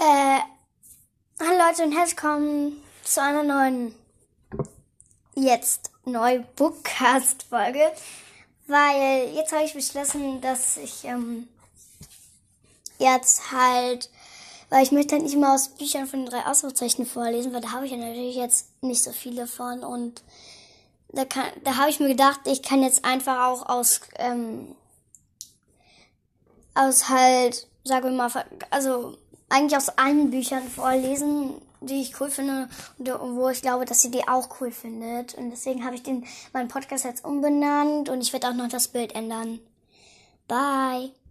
Äh, hallo Leute und herzlich willkommen zu einer neuen, jetzt neu Bookcast-Folge. Weil jetzt habe ich beschlossen, dass ich ähm, jetzt halt, weil ich möchte halt nicht immer aus Büchern von drei Ausrufezeichen vorlesen, weil da habe ich ja natürlich jetzt nicht so viele von und da, kann, da habe ich mir gedacht, ich kann jetzt einfach auch aus, ähm, aus halt, sagen wir mal, also eigentlich aus allen Büchern vorlesen, die ich cool finde und wo ich glaube, dass sie die auch cool findet. Und deswegen habe ich den meinen Podcast jetzt umbenannt und ich werde auch noch das Bild ändern. Bye.